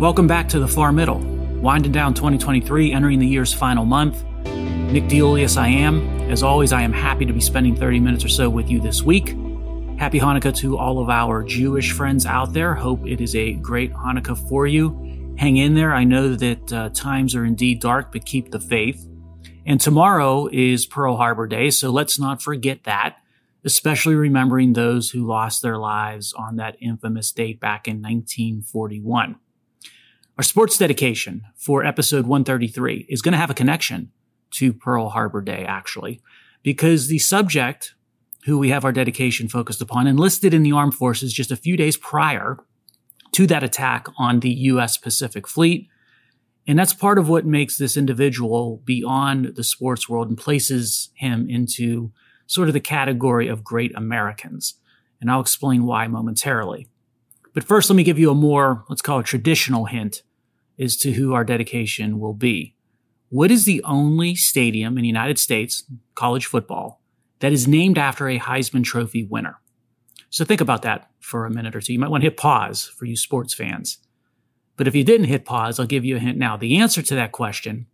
Welcome back to the Far Middle. Winding down 2023, entering the year's final month. Nick DeIuliis, I am. As always, I am happy to be spending 30 minutes or so with you this week. Happy Hanukkah to all of our Jewish friends out there. Hope it is a great Hanukkah for you. Hang in there. I know that uh, times are indeed dark, but keep the faith. And tomorrow is Pearl Harbor Day, so let's not forget that, especially remembering those who lost their lives on that infamous date back in 1941. Our sports dedication for episode 133 is going to have a connection to Pearl Harbor Day, actually, because the subject who we have our dedication focused upon enlisted in the armed forces just a few days prior to that attack on the U.S. Pacific Fleet. And that's part of what makes this individual beyond the sports world and places him into sort of the category of great Americans. And I'll explain why momentarily. But first, let me give you a more, let's call it traditional hint as to who our dedication will be. What is the only stadium in the United States, college football, that is named after a Heisman Trophy winner? So think about that for a minute or two. You might want to hit pause for you sports fans. But if you didn't hit pause, I'll give you a hint now. The answer to that question,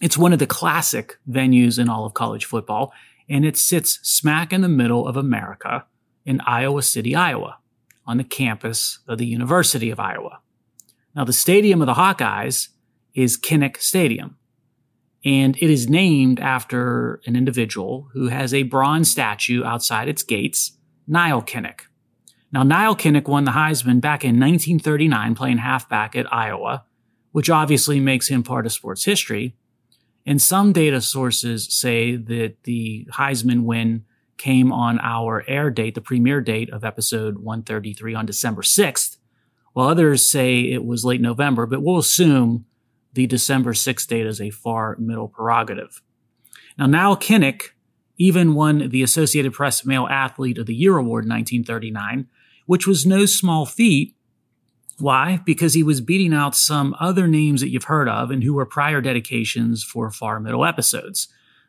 it's one of the classic venues in all of college football, and it sits smack in the middle of America in Iowa City, Iowa on the campus of the University of Iowa. Now, the stadium of the Hawkeyes is Kinnick Stadium, and it is named after an individual who has a bronze statue outside its gates, Nile Kinnick. Now, Nile Kinnick won the Heisman back in 1939 playing halfback at Iowa, which obviously makes him part of sports history. And some data sources say that the Heisman win came on our air date, the premiere date of episode 133 on December 6th, while others say it was late November, but we'll assume the December 6th date is a far middle prerogative. Now, Nile Kinnick even won the Associated Press Male Athlete of the Year award in 1939, which was no small feat. Why? Because he was beating out some other names that you've heard of and who were prior dedications for far middle episodes,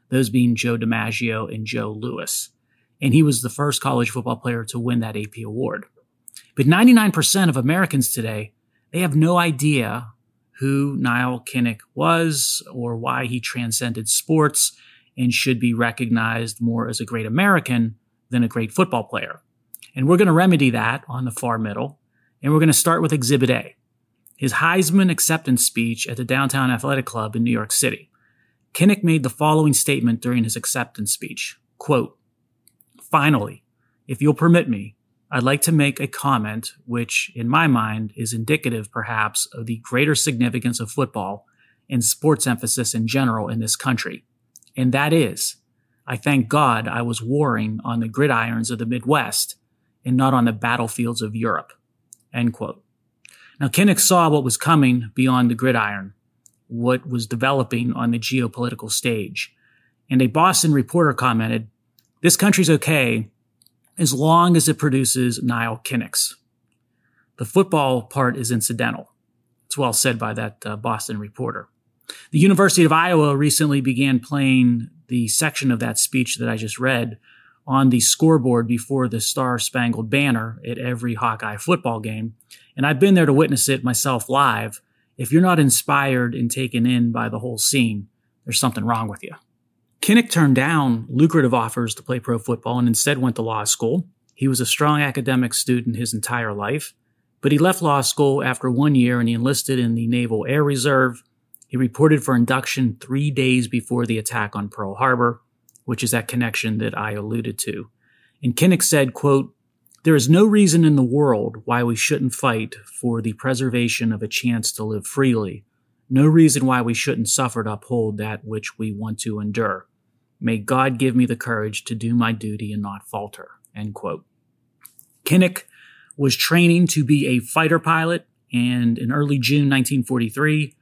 those being Joe DiMaggio and Joe Louis and he was the first college football player to win that AP award. But 99% of Americans today, they have no idea who Nile Kinnick was or why he transcended sports and should be recognized more as a great American than a great football player. And we're going to remedy that on the far middle. And we're going to start with Exhibit A, his Heisman acceptance speech at the Downtown Athletic Club in New York City. Kinnick made the following statement during his acceptance speech. Quote, Finally, if you'll permit me, I'd like to make a comment which, in my mind, is indicative perhaps of the greater significance of football and sports emphasis in general in this country. And that is, I thank God I was warring on the gridirons of the Midwest and not on the battlefields of Europe. End quote. Now, Kinnick saw what was coming beyond the gridiron, what was developing on the geopolitical stage. And a Boston reporter commented, this country's okay as long as it produces Nile Kinnicks. The football part is incidental. It's well said by that uh, Boston reporter. The University of Iowa recently began playing the section of that speech that I just read on the scoreboard before the Star Spangled Banner at every Hawkeye football game. And I've been there to witness it myself live. If you're not inspired and taken in by the whole scene, there's something wrong with you. Kinnick turned down lucrative offers to play pro football and instead went to law school. He was a strong academic student his entire life, but he left law school after one year and he enlisted in the Naval Air Reserve. He reported for induction three days before the attack on Pearl Harbor, which is that connection that I alluded to. And Kinnick said, quote, there is no reason in the world why we shouldn't fight for the preservation of a chance to live freely. No reason why we shouldn't suffer to uphold that which we want to endure. May God give me the courage to do my duty and not falter. End quote. Kinnick was training to be a fighter pilot, and in early June 1943,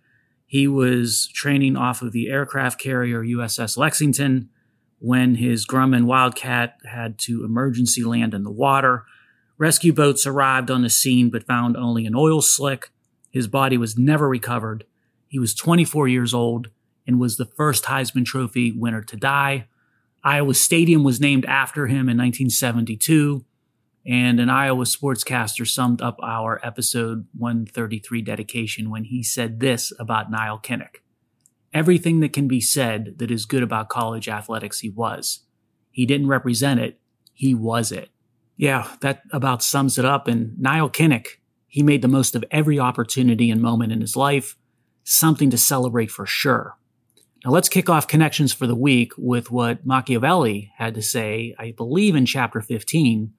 he was training off of the aircraft carrier USS Lexington when his Grumman Wildcat had to emergency land in the water. Rescue boats arrived on the scene but found only an oil slick. His body was never recovered. He was 24 years old and was the first Heisman Trophy winner to die. Iowa Stadium was named after him in 1972. And an Iowa sportscaster summed up our episode 133 dedication when he said this about Nile Kinnick. Everything that can be said that is good about college athletics, he was. He didn't represent it, he was it. Yeah, that about sums it up. And Nile Kinnick, he made the most of every opportunity and moment in his life, something to celebrate for sure. Now let's kick off connections for the week with what Machiavelli had to say, I believe in chapter 15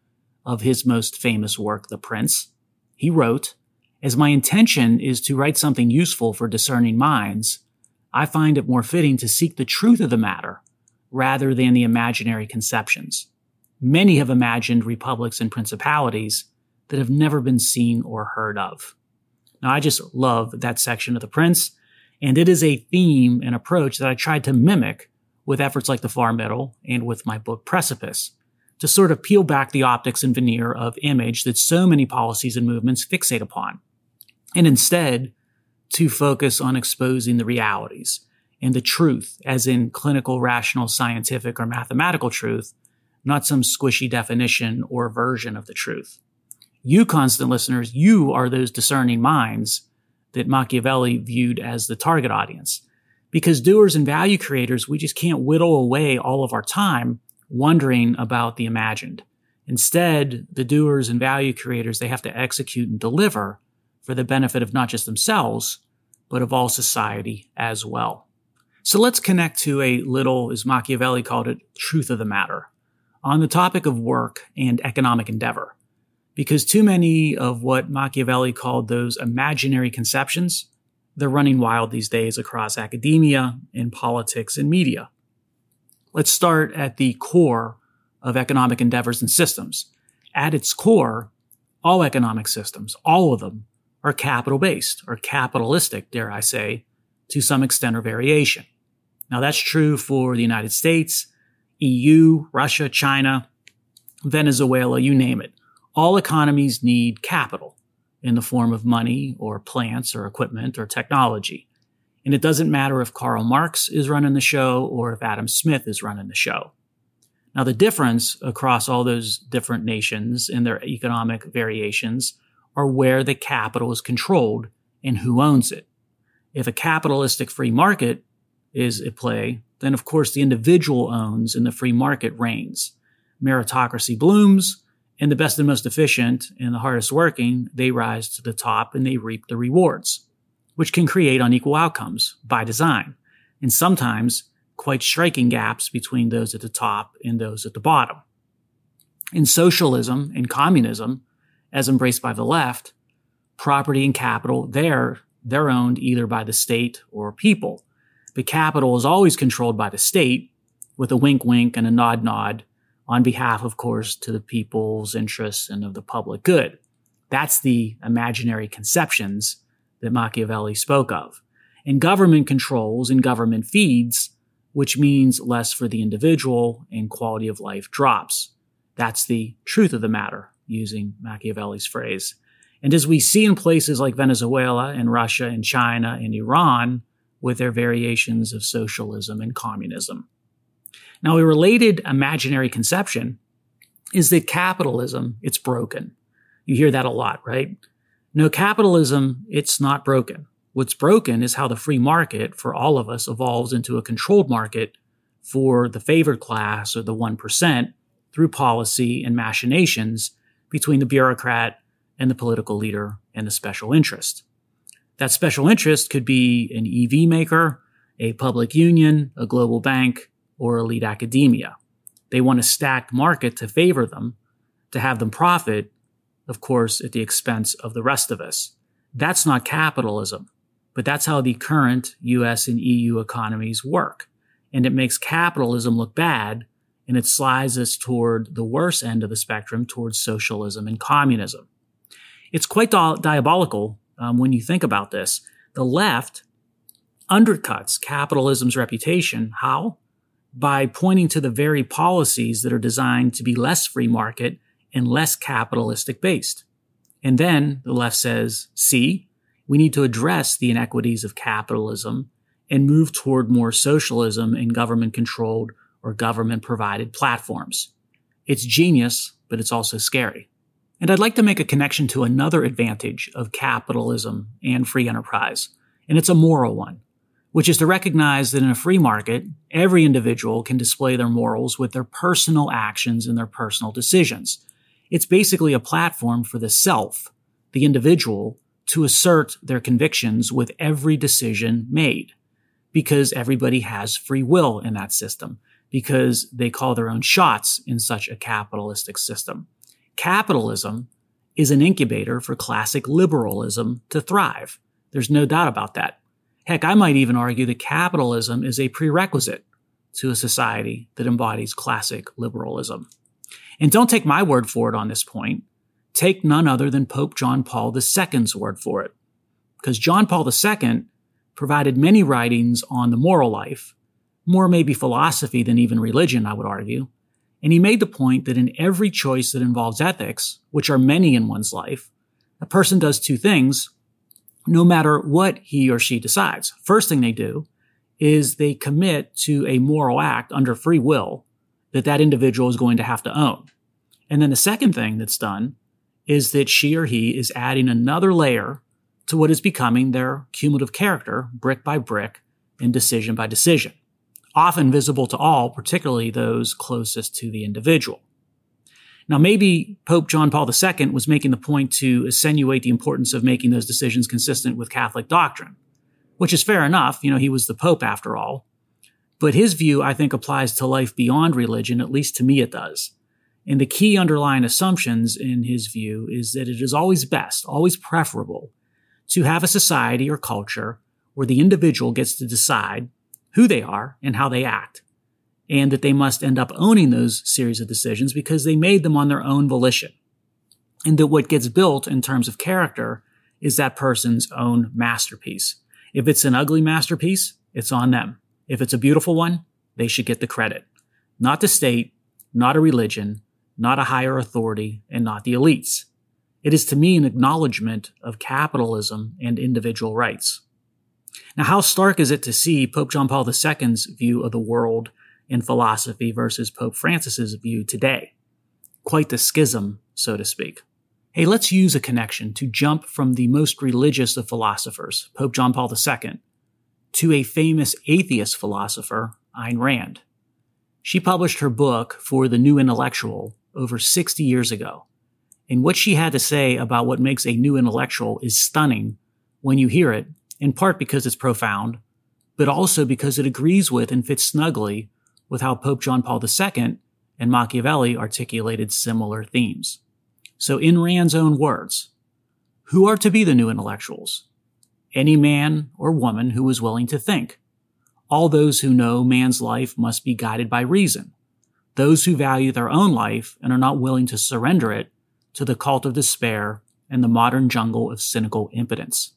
of his most famous work, The Prince. He wrote, As my intention is to write something useful for discerning minds, I find it more fitting to seek the truth of the matter rather than the imaginary conceptions. Many have imagined republics and principalities that have never been seen or heard of. Now, I just love that section of The Prince, and it is a theme and approach that I tried to mimic with efforts like The Far Middle and with my book Precipice to sort of peel back the optics and veneer of image that so many policies and movements fixate upon. And instead, to focus on exposing the realities and the truth, as in clinical, rational, scientific, or mathematical truth, not some squishy definition or version of the truth. You, constant listeners, you are those discerning minds that Machiavelli viewed as the target audience. Because doers and value creators, we just can't whittle away all of our time wondering about the imagined. Instead, the doers and value creators, they have to execute and deliver for the benefit of not just themselves, but of all society as well. So let's connect to a little, as Machiavelli called it, truth of the matter on the topic of work and economic endeavor. Because too many of what Machiavelli called those imaginary conceptions, they're running wild these days across academia, in politics, and media. Let's start at the core of economic endeavors and systems. At its core, all economic systems, all of them, are capital based or capitalistic, dare I say, to some extent or variation. Now that's true for the United States, EU, Russia, China, Venezuela, you name it. All economies need capital in the form of money or plants or equipment or technology. And it doesn't matter if Karl Marx is running the show or if Adam Smith is running the show. Now, the difference across all those different nations and their economic variations are where the capital is controlled and who owns it. If a capitalistic free market is at play, then of course the individual owns and the free market reigns. Meritocracy blooms, and the best and most efficient and the hardest working, they rise to the top and they reap the rewards, which can create unequal outcomes by design, and sometimes quite striking gaps between those at the top and those at the bottom. In socialism and communism, as embraced by the left, property and capital, they're, they're owned either by the state or people. But capital is always controlled by the state with a wink wink and a nod nod on behalf, of course, to the people's interests and of the public good. That's the imaginary conceptions that Machiavelli spoke of. And government controls and government feeds, which means less for the individual and quality of life drops. That's the truth of the matter using Machiavelli's phrase. And as we see in places like Venezuela and Russia and China and Iran with their variations of socialism and communism. Now, a related imaginary conception is that capitalism, it's broken. You hear that a lot, right? No, capitalism, it's not broken. What's broken is how the free market for all of us evolves into a controlled market for the favored class or the 1% through policy and machinations between the bureaucrat and the political leader and the special interest. That special interest could be an EV maker, a public union, a global bank, or elite academia. They want a stacked market to favor them, to have them profit, of course, at the expense of the rest of us. That's not capitalism, but that's how the current US and EU economies work. And it makes capitalism look bad and it slides us toward the worst end of the spectrum towards socialism and communism. It's quite di- diabolical um, when you think about this. The left undercuts capitalism's reputation. How? By pointing to the very policies that are designed to be less free market and less capitalistic based. And then the left says, see, we need to address the inequities of capitalism and move toward more socialism and government controlled or government provided platforms. It's genius, but it's also scary. And I'd like to make a connection to another advantage of capitalism and free enterprise, and it's a moral one, which is to recognize that in a free market, every individual can display their morals with their personal actions and their personal decisions. It's basically a platform for the self, the individual, to assert their convictions with every decision made because everybody has free will in that system because they call their own shots in such a capitalistic system. Capitalism is an incubator for classic liberalism to thrive. There's no doubt about that. Heck, I might even argue that capitalism is a prerequisite to a society that embodies classic liberalism. And don't take my word for it on this point. Take none other than Pope John Paul II's word for it. Because John Paul II provided many writings on the moral life, more maybe philosophy than even religion, I would argue, and he made the point that in every choice that involves ethics, which are many in one's life, a person does two things no matter what he or she decides. First thing they do is they commit to a moral act under free will that that individual is going to have to own. And then the second thing that's done is that she or he is adding another layer to what is becoming their cumulative character brick by brick and decision by decision often visible to all, particularly those closest to the individual. Now, maybe Pope John Paul II was making the point to accentuate the importance of making those decisions consistent with Catholic doctrine, which is fair enough. You know, he was the Pope after all. But his view, I think, applies to life beyond religion, at least to me it does. And the key underlying assumptions in his view is that it is always best, always preferable to have a society or culture where the individual gets to decide who they are and how they act, and that they must end up owning those series of decisions because they made them on their own volition. And that what gets built in terms of character is that person's own masterpiece. If it's an ugly masterpiece, it's on them. If it's a beautiful one, they should get the credit. Not the state, not a religion, not a higher authority, and not the elites. It is to me an acknowledgement of capitalism and individual rights. Now, how stark is it to see Pope John Paul II's view of the world and philosophy versus Pope Francis's view today? Quite the schism, so to speak. Hey, let's use a connection to jump from the most religious of philosophers, Pope John Paul II, to a famous atheist philosopher, Ayn Rand. She published her book for the New Intellectual over 60 years ago. And what she had to say about what makes a new intellectual is stunning when you hear it in part because it's profound, but also because it agrees with and fits snugly with how Pope John Paul II and Machiavelli articulated similar themes. So, in Rand's own words, who are to be the new intellectuals? Any man or woman who is willing to think. All those who know man's life must be guided by reason. Those who value their own life and are not willing to surrender it to the cult of despair and the modern jungle of cynical impotence.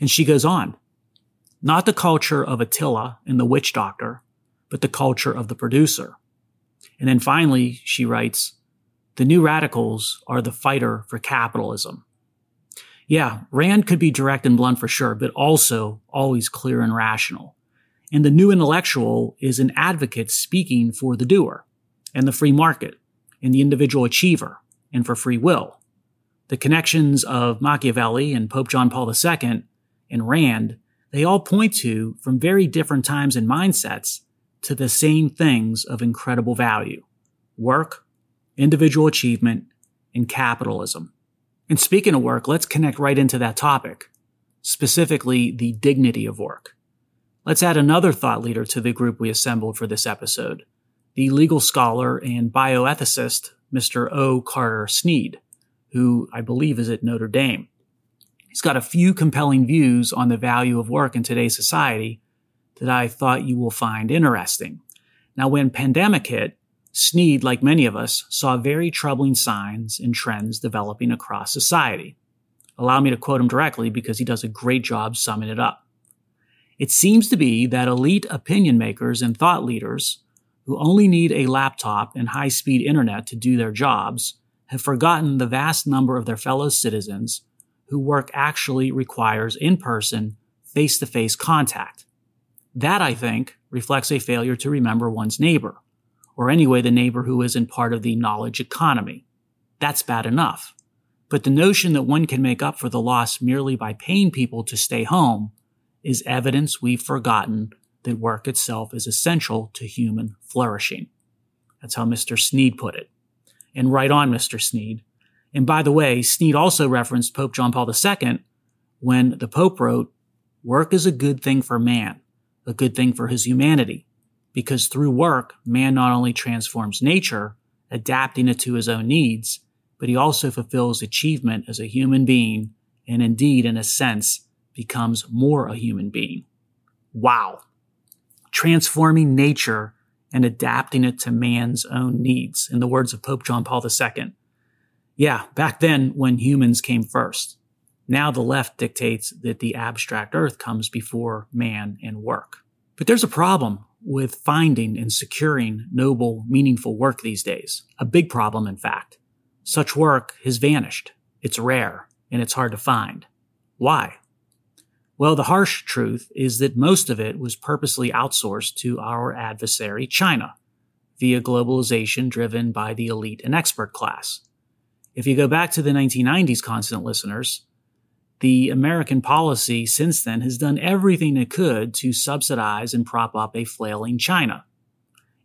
And she goes on, not the culture of Attila and the witch doctor, but the culture of the producer. And then finally, she writes, the new radicals are the fighter for capitalism. Yeah, Rand could be direct and blunt for sure, but also always clear and rational. And the new intellectual is an advocate speaking for the doer and the free market and the individual achiever and for free will. The connections of Machiavelli and Pope John Paul II and Rand, they all point to, from very different times and mindsets, to the same things of incredible value work, individual achievement, and capitalism. And speaking of work, let's connect right into that topic, specifically the dignity of work. Let's add another thought leader to the group we assembled for this episode, the legal scholar and bioethicist, Mr. O. Carter Snead, who I believe is at Notre Dame. He's got a few compelling views on the value of work in today's society that I thought you will find interesting. Now, when pandemic hit, Snead, like many of us, saw very troubling signs and trends developing across society. Allow me to quote him directly because he does a great job summing it up. It seems to be that elite opinion makers and thought leaders who only need a laptop and high speed internet to do their jobs have forgotten the vast number of their fellow citizens who work actually requires in person, face to face contact. That, I think, reflects a failure to remember one's neighbor, or anyway, the neighbor who isn't part of the knowledge economy. That's bad enough. But the notion that one can make up for the loss merely by paying people to stay home is evidence we've forgotten that work itself is essential to human flourishing. That's how Mr. Snead put it. And right on, Mr. Snead. And by the way, Snead also referenced Pope John Paul II when the Pope wrote, Work is a good thing for man, a good thing for his humanity, because through work, man not only transforms nature, adapting it to his own needs, but he also fulfills achievement as a human being and indeed, in a sense, becomes more a human being. Wow. Transforming nature and adapting it to man's own needs, in the words of Pope John Paul II. Yeah, back then when humans came first. Now the left dictates that the abstract earth comes before man and work. But there's a problem with finding and securing noble, meaningful work these days. A big problem, in fact. Such work has vanished. It's rare and it's hard to find. Why? Well, the harsh truth is that most of it was purposely outsourced to our adversary, China, via globalization driven by the elite and expert class. If you go back to the 1990s, constant listeners, the American policy since then has done everything it could to subsidize and prop up a flailing China.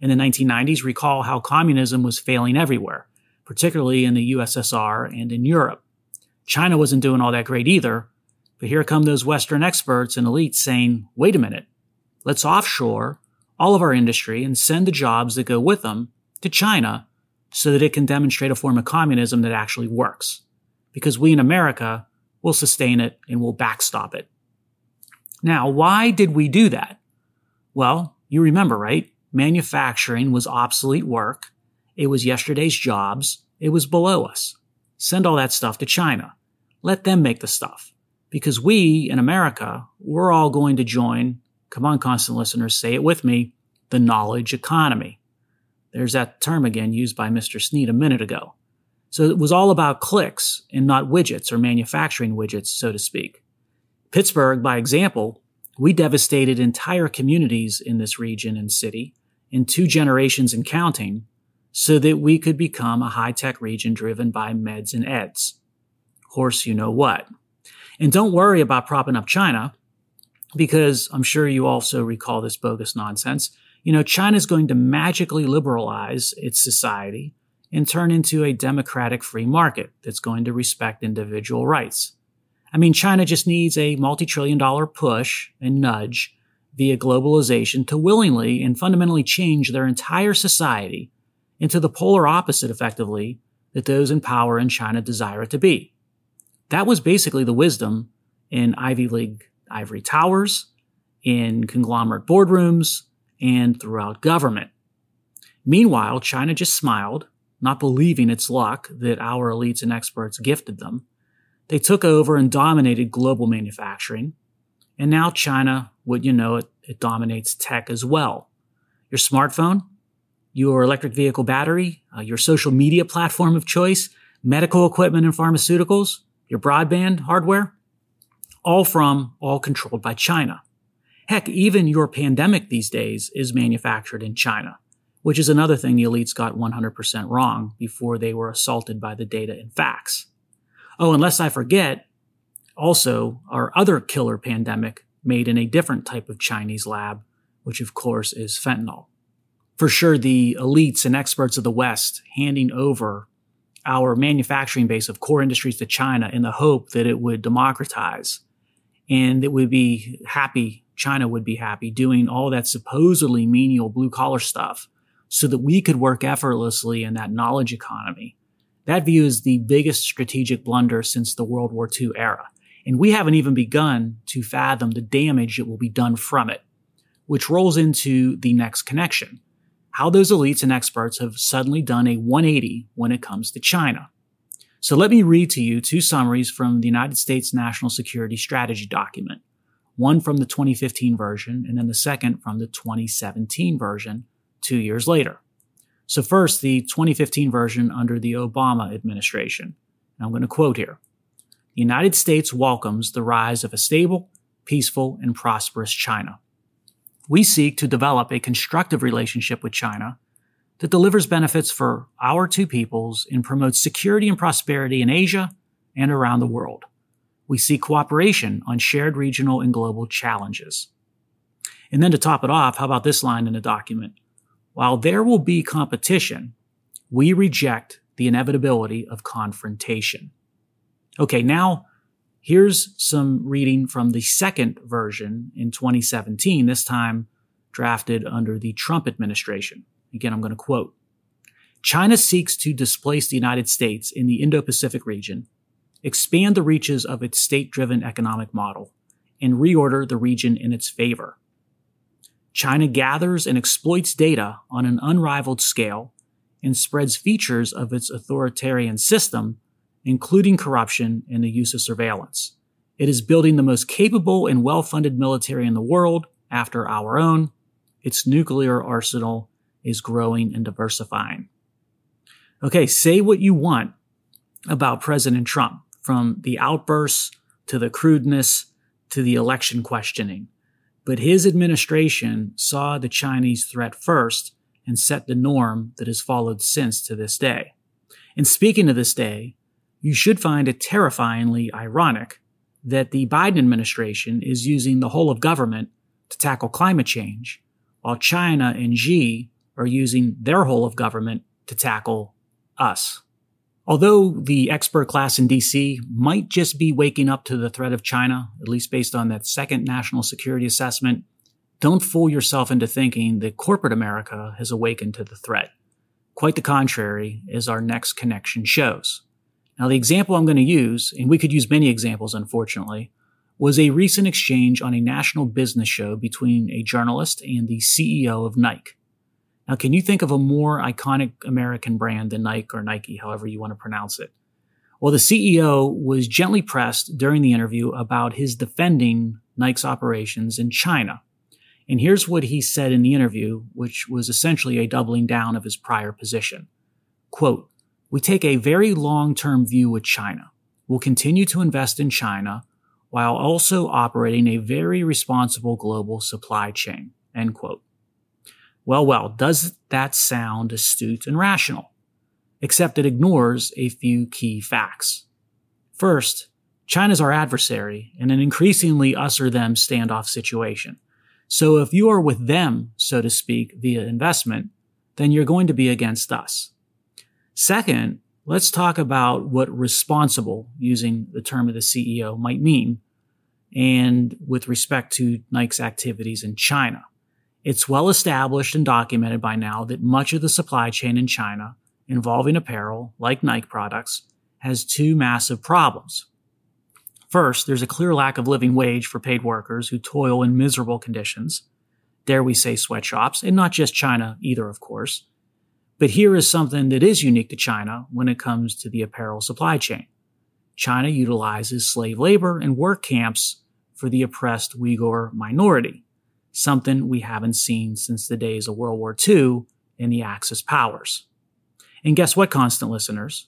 In the 1990s, recall how communism was failing everywhere, particularly in the USSR and in Europe. China wasn't doing all that great either, but here come those Western experts and elites saying, wait a minute, let's offshore all of our industry and send the jobs that go with them to China so that it can demonstrate a form of communism that actually works. Because we in America we'll sustain it and we'll backstop it. Now, why did we do that? Well, you remember, right? Manufacturing was obsolete work. It was yesterday's jobs. It was below us. Send all that stuff to China. Let them make the stuff. Because we in America, we're all going to join, come on, constant listeners, say it with me, the knowledge economy. There's that term again used by Mr. Snead a minute ago. So it was all about clicks and not widgets or manufacturing widgets, so to speak. Pittsburgh, by example, we devastated entire communities in this region and city in two generations and counting so that we could become a high tech region driven by meds and eds. Horse, you know what. And don't worry about propping up China because I'm sure you also recall this bogus nonsense. You know, China is going to magically liberalize its society and turn into a democratic free market that's going to respect individual rights. I mean, China just needs a multi trillion dollar push and nudge via globalization to willingly and fundamentally change their entire society into the polar opposite, effectively, that those in power in China desire it to be. That was basically the wisdom in Ivy League ivory towers, in conglomerate boardrooms, and throughout government. Meanwhile, China just smiled not believing its luck that our elites and experts gifted them. They took over and dominated global manufacturing. And now China, would you know it, it dominates tech as well. Your smartphone, your electric vehicle battery, uh, your social media platform of choice, medical equipment and pharmaceuticals, your broadband hardware, all from, all controlled by China. Heck, even your pandemic these days is manufactured in China which is another thing the elites got 100% wrong before they were assaulted by the data and facts. Oh, unless I forget, also our other killer pandemic made in a different type of Chinese lab, which of course is fentanyl. For sure, the elites and experts of the West handing over our manufacturing base of core industries to China in the hope that it would democratize and it would be happy, China would be happy doing all that supposedly menial blue collar stuff so that we could work effortlessly in that knowledge economy. That view is the biggest strategic blunder since the World War II era. And we haven't even begun to fathom the damage that will be done from it, which rolls into the next connection. How those elites and experts have suddenly done a 180 when it comes to China. So let me read to you two summaries from the United States National Security Strategy document. One from the 2015 version and then the second from the 2017 version two years later. So first, the 2015 version under the Obama administration. And I'm going to quote here. The United States welcomes the rise of a stable, peaceful, and prosperous China. We seek to develop a constructive relationship with China that delivers benefits for our two peoples and promotes security and prosperity in Asia and around the world. We seek cooperation on shared regional and global challenges. And then to top it off, how about this line in the document? While there will be competition, we reject the inevitability of confrontation. Okay, now here's some reading from the second version in 2017, this time drafted under the Trump administration. Again, I'm going to quote China seeks to displace the United States in the Indo Pacific region expand the reaches of its state driven economic model, and reorder the region in its favor. China gathers and exploits data on an unrivaled scale and spreads features of its authoritarian system, including corruption and the use of surveillance. It is building the most capable and well funded military in the world after our own. Its nuclear arsenal is growing and diversifying. Okay, say what you want about President Trump from the outbursts to the crudeness to the election questioning. But his administration saw the Chinese threat first and set the norm that has followed since to this day. And speaking of this day, you should find it terrifyingly ironic that the Biden administration is using the whole of government to tackle climate change, while China and Xi are using their whole of government to tackle us. Although the expert class in DC might just be waking up to the threat of China, at least based on that second national security assessment, don't fool yourself into thinking that corporate America has awakened to the threat. Quite the contrary, as our next connection shows. Now, the example I'm going to use, and we could use many examples, unfortunately, was a recent exchange on a national business show between a journalist and the CEO of Nike. Now, can you think of a more iconic American brand than Nike or Nike, however you want to pronounce it? Well, the CEO was gently pressed during the interview about his defending Nike's operations in China. And here's what he said in the interview, which was essentially a doubling down of his prior position. Quote, we take a very long-term view with China. We'll continue to invest in China while also operating a very responsible global supply chain. End quote. Well, well, does that sound astute and rational? Except it ignores a few key facts. First, China's our adversary in an increasingly us or them standoff situation. So if you are with them, so to speak, via investment, then you're going to be against us. Second, let's talk about what responsible, using the term of the CEO, might mean, and with respect to Nike's activities in China. It's well established and documented by now that much of the supply chain in China involving apparel, like Nike products, has two massive problems. First, there's a clear lack of living wage for paid workers who toil in miserable conditions. Dare we say sweatshops, and not just China either, of course. But here is something that is unique to China when it comes to the apparel supply chain. China utilizes slave labor and work camps for the oppressed Uyghur minority something we haven't seen since the days of World War II and the Axis powers. And guess what, constant listeners?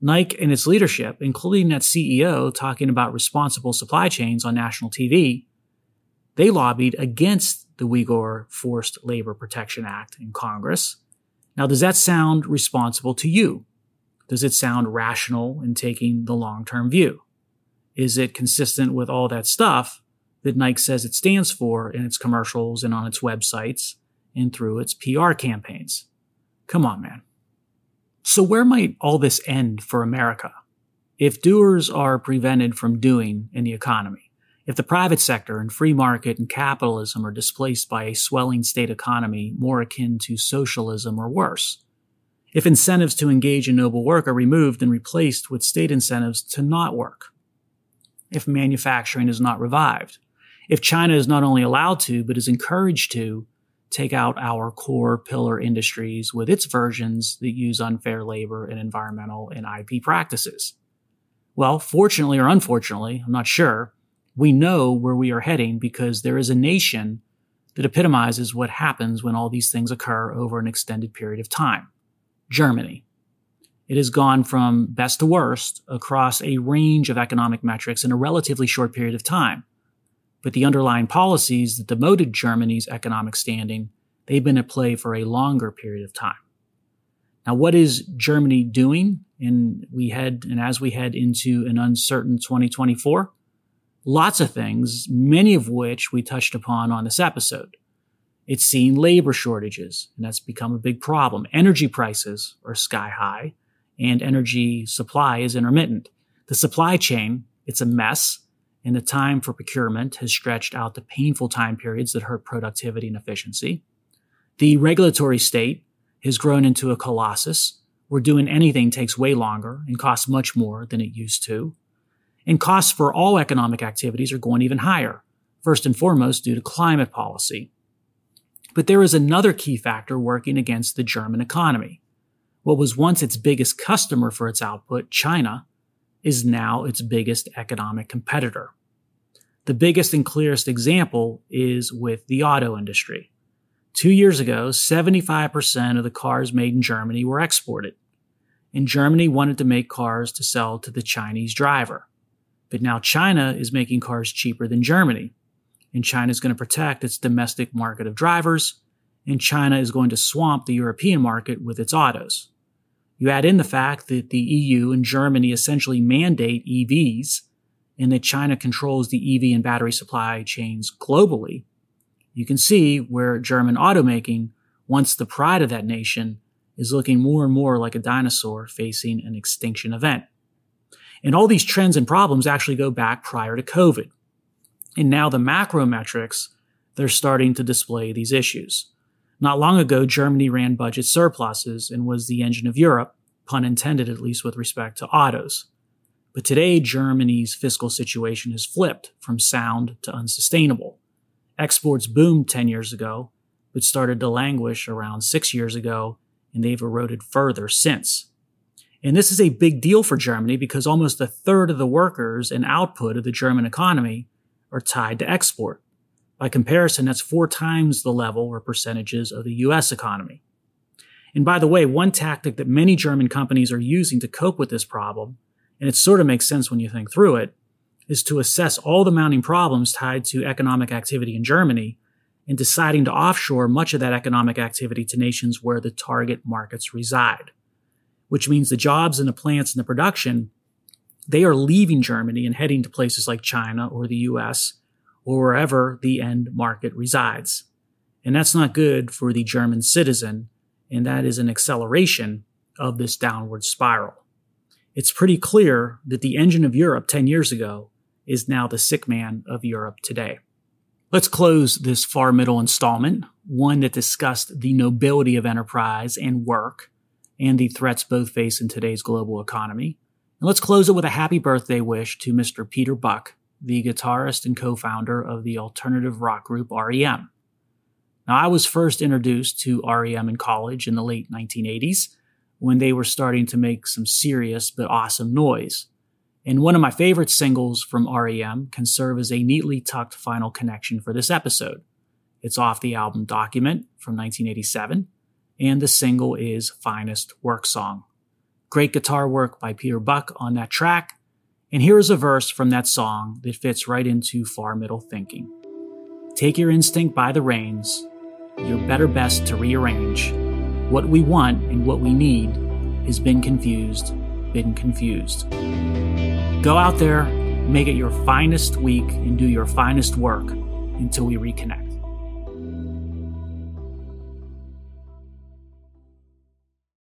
Nike and its leadership, including that CEO talking about responsible supply chains on national TV, they lobbied against the Uyghur Forced Labor Protection Act in Congress. Now, does that sound responsible to you? Does it sound rational in taking the long term view? Is it consistent with all that stuff that Nike says it stands for in its commercials and on its websites and through its PR campaigns. Come on, man. So where might all this end for America? If doers are prevented from doing in the economy, if the private sector and free market and capitalism are displaced by a swelling state economy more akin to socialism or worse, if incentives to engage in noble work are removed and replaced with state incentives to not work, if manufacturing is not revived, if China is not only allowed to, but is encouraged to take out our core pillar industries with its versions that use unfair labor and environmental and IP practices. Well, fortunately or unfortunately, I'm not sure, we know where we are heading because there is a nation that epitomizes what happens when all these things occur over an extended period of time. Germany. It has gone from best to worst across a range of economic metrics in a relatively short period of time but the underlying policies that demoted Germany's economic standing, they've been at play for a longer period of time. Now, what is Germany doing? And we head, and as we head into an uncertain 2024, lots of things, many of which we touched upon on this episode. It's seen labor shortages, and that's become a big problem. Energy prices are sky high, and energy supply is intermittent. The supply chain, it's a mess, and the time for procurement has stretched out to painful time periods that hurt productivity and efficiency. The regulatory state has grown into a colossus where doing anything takes way longer and costs much more than it used to. And costs for all economic activities are going even higher, first and foremost due to climate policy. But there is another key factor working against the German economy. What was once its biggest customer for its output, China, is now its biggest economic competitor. The biggest and clearest example is with the auto industry. Two years ago, 75% of the cars made in Germany were exported. And Germany wanted to make cars to sell to the Chinese driver. But now China is making cars cheaper than Germany. And China is going to protect its domestic market of drivers. And China is going to swamp the European market with its autos. You add in the fact that the EU and Germany essentially mandate EVs and that China controls the EV and battery supply chains globally you can see where German automaking, once the pride of that nation, is looking more and more like a dinosaur facing an extinction event. And all these trends and problems actually go back prior to COVID. And now the macro metrics, they're starting to display these issues. Not long ago, Germany ran budget surpluses and was the engine of Europe, pun intended at least with respect to autos. But today, Germany's fiscal situation has flipped from sound to unsustainable. Exports boomed 10 years ago, but started to languish around six years ago, and they've eroded further since. And this is a big deal for Germany because almost a third of the workers and output of the German economy are tied to export. By comparison, that's four times the level or percentages of the US economy. And by the way, one tactic that many German companies are using to cope with this problem, and it sort of makes sense when you think through it, is to assess all the mounting problems tied to economic activity in Germany and deciding to offshore much of that economic activity to nations where the target markets reside, which means the jobs and the plants and the production, they are leaving Germany and heading to places like China or the US or wherever the end market resides. And that's not good for the German citizen, and that is an acceleration of this downward spiral. It's pretty clear that the engine of Europe 10 years ago is now the sick man of Europe today. Let's close this far middle installment, one that discussed the nobility of enterprise and work and the threats both face in today's global economy. And let's close it with a happy birthday wish to Mr. Peter Buck, the guitarist and co-founder of the alternative rock group REM. Now, I was first introduced to REM in college in the late 1980s when they were starting to make some serious but awesome noise. And one of my favorite singles from REM can serve as a neatly tucked final connection for this episode. It's off the album Document from 1987, and the single is Finest Work Song. Great guitar work by Peter Buck on that track, and here is a verse from that song that fits right into far middle thinking. Take your instinct by the reins, your better best to rearrange. What we want and what we need has been confused, been confused. Go out there, make it your finest week, and do your finest work until we reconnect.